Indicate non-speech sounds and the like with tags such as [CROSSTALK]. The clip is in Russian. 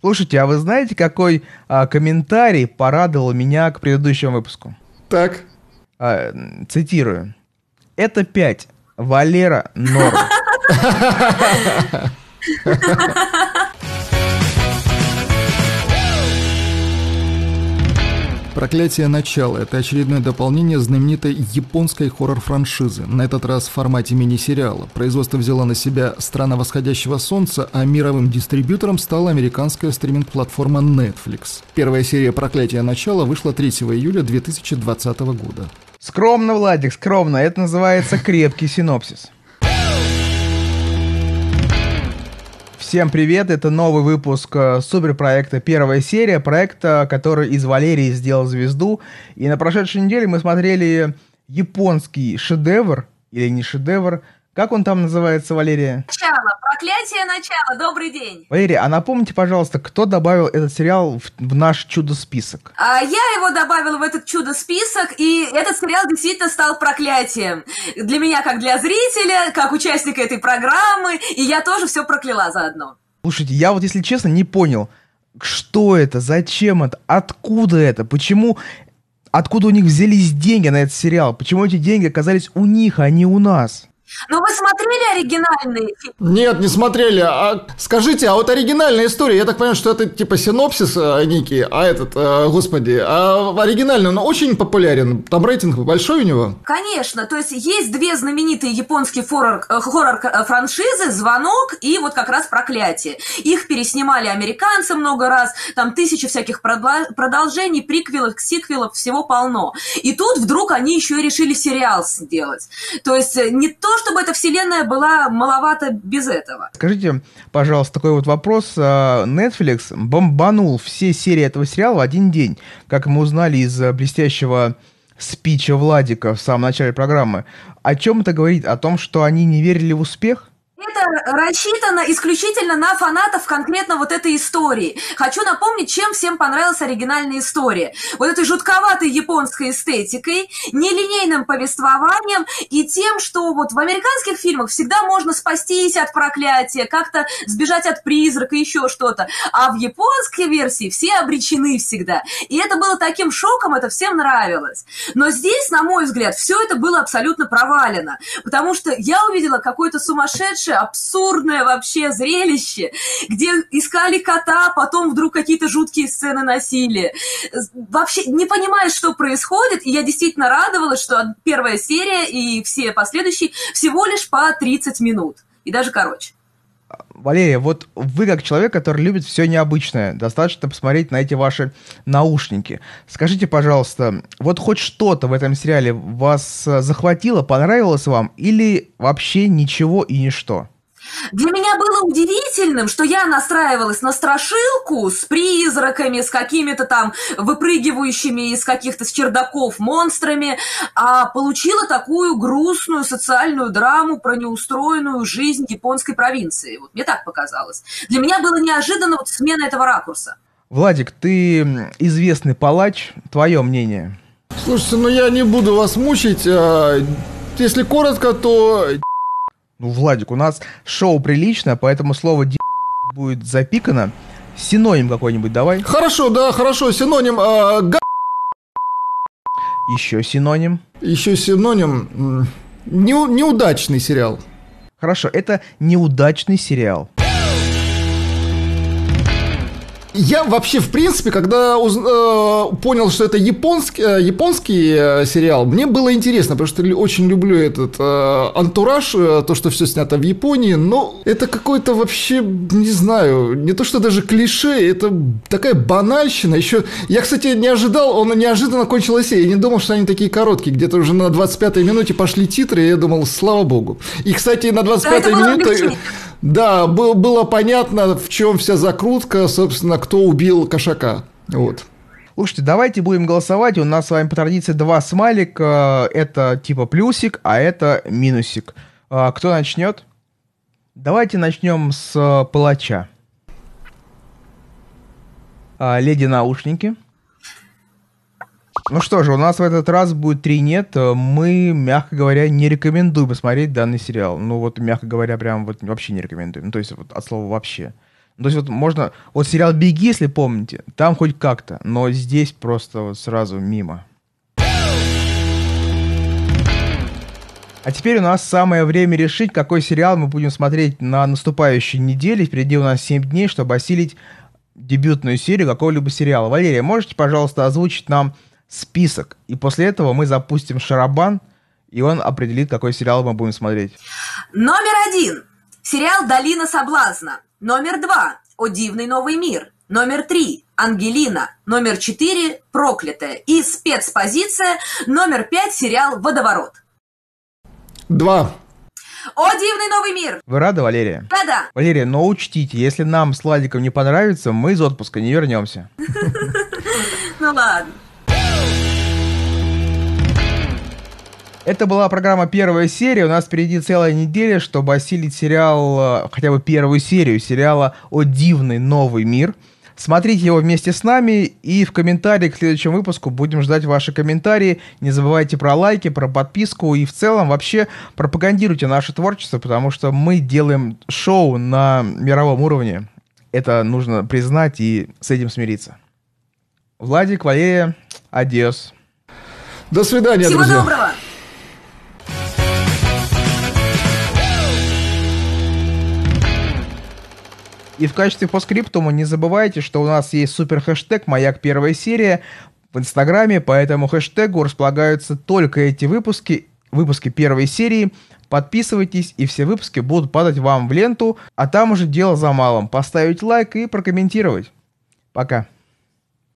Слушайте, а вы знаете, какой а, комментарий порадовал меня к предыдущему выпуску? Так. А, цитирую. Это 5. Валера Норм. [LAUGHS] «Проклятие начала» — это очередное дополнение знаменитой японской хоррор-франшизы, на этот раз в формате мини-сериала. Производство взяло на себя «Страна восходящего солнца», а мировым дистрибьютором стала американская стриминг-платформа Netflix. Первая серия «Проклятие начала» вышла 3 июля 2020 года. Скромно, Владик, скромно. Это называется крепкий синопсис. Всем привет, это новый выпуск э, суперпроекта «Первая серия», проекта, который из Валерии сделал звезду. И на прошедшей неделе мы смотрели японский шедевр, или не шедевр, как он там называется, Валерия? Начало, проклятие начала, добрый день. Валерия, а напомните, пожалуйста, кто добавил этот сериал в, в наш чудо-список? А, я его добавила в этот чудо-список, и этот сериал действительно стал проклятием. Для меня, как для зрителя, как участника этой программы, и я тоже все прокляла заодно. Слушайте, я вот, если честно, не понял, что это, зачем это, откуда это, почему откуда у них взялись деньги на этот сериал? Почему эти деньги оказались у них, а не у нас? Но вы смотрели оригинальный фильм? Нет, не смотрели. А скажите, а вот оригинальная история, я так понимаю, что это типа синопсис а, некий, а этот, а, господи, а оригинальный, он очень популярен. Там рейтинг большой у него? Конечно. То есть есть две знаменитые японские хоррор-франшизы э, «Звонок» и вот как раз «Проклятие». Их переснимали американцы много раз, там тысячи всяких продолжений, приквелов, сиквелов, всего полно. И тут вдруг они еще и решили сериал сделать. То есть э, не то, чтобы эта вселенная была маловато без этого. Скажите, пожалуйста, такой вот вопрос. А, Netflix бомбанул все серии этого сериала в один день, как мы узнали из блестящего спича Владика в самом начале программы. О чем это говорит? О том, что они не верили в успех? Это рассчитано исключительно на фанатов конкретно вот этой истории. Хочу напомнить, чем всем понравилась оригинальная история. Вот этой жутковатой японской эстетикой, нелинейным повествованием и тем, что вот в американских фильмах всегда можно спастись от проклятия, как-то сбежать от призрака, еще что-то. А в японской версии все обречены всегда. И это было таким шоком, это всем нравилось. Но здесь, на мой взгляд, все это было абсолютно провалено. Потому что я увидела какой-то сумасшедший абсурдное вообще зрелище, где искали кота, потом вдруг какие-то жуткие сцены насилия. Вообще не понимаешь, что происходит, и я действительно радовалась, что первая серия и все последующие всего лишь по 30 минут, и даже короче. Валерия, вот вы как человек, который любит все необычное, достаточно посмотреть на эти ваши наушники. Скажите, пожалуйста, вот хоть что-то в этом сериале вас захватило, понравилось вам или вообще ничего и ничто? Для меня было удивительным, что я настраивалась на страшилку с призраками, с какими-то там выпрыгивающими из каких-то с чердаков монстрами, а получила такую грустную социальную драму про неустроенную жизнь японской провинции. Вот мне так показалось. Для меня было неожиданно вот смена этого ракурса. Владик, ты известный палач, твое мнение? Слушайте, ну я не буду вас мучить. А, если коротко, то ну, Владик, у нас шоу приличное, поэтому слово «ди» будет запикано. Синоним какой-нибудь давай. Хорошо, да, хорошо. Синоним э, га... Еще синоним. Еще синоним. Не, неудачный сериал. Хорошо, это неудачный сериал. Я вообще, в принципе, когда уз... э, понял, что это японский, э, японский э, сериал, мне было интересно, потому что очень люблю этот антураж, то, что все снято в Японии, но это какой-то вообще, не знаю, не то, что даже клише, это такая банальщина. Еще, я, кстати, не ожидал, он неожиданно кончилась Я не думал, что они такие короткие. Где-то уже на 25-й минуте пошли титры, и я думал, слава богу. И, кстати, на 25-й минуте... Да, было, понятно, в чем вся закрутка, собственно, кто убил кошака. Вот. Слушайте, давайте будем голосовать. У нас с вами по традиции два смайлика. Это типа плюсик, а это минусик. А, кто начнет? Давайте начнем с э, палача. А, леди наушники. Ну что же, у нас в этот раз будет три нет. Мы, мягко говоря, не рекомендуем посмотреть данный сериал. Ну вот, мягко говоря, прям вот вообще не рекомендуем. Ну то есть вот от слова вообще. То есть вот можно... Вот сериал «Беги», если помните, там хоть как-то, но здесь просто вот сразу мимо. А теперь у нас самое время решить, какой сериал мы будем смотреть на наступающей неделе. Впереди у нас 7 дней, чтобы осилить дебютную серию какого-либо сериала. Валерия, можете, пожалуйста, озвучить нам список? И после этого мы запустим шарабан, и он определит, какой сериал мы будем смотреть. Номер один. Сериал «Долина соблазна». Номер два. «О дивный новый мир». Номер три. «Ангелина». Номер четыре. «Проклятая». И спецпозиция. Номер пять. Сериал «Водоворот». Два. О, дивный новый мир! Вы рады, Валерия? Да-да. Валерия, но учтите, если нам с Владиком не понравится, мы из отпуска не вернемся. [LAUGHS] Ну ладно. Это была программа «Первая серия». У нас впереди целая неделя, чтобы осилить сериал, э, хотя бы первую серию сериала «О дивный новый мир». Смотрите его вместе с нами и в комментарии к следующему выпуску будем ждать ваши комментарии. Не забывайте про лайки, про подписку и в целом вообще пропагандируйте наше творчество, потому что мы делаем шоу на мировом уровне. Это нужно признать и с этим смириться. Владик, Валерия, адиос. До свидания, Всего друзья. доброго! И в качестве по скриптуму не забывайте, что у нас есть супер хэштег «Маяк первая серия» в Инстаграме, по этому хэштегу располагаются только эти выпуски, выпуски первой серии. Подписывайтесь, и все выпуски будут падать вам в ленту, а там уже дело за малым. Поставить лайк и прокомментировать. Пока.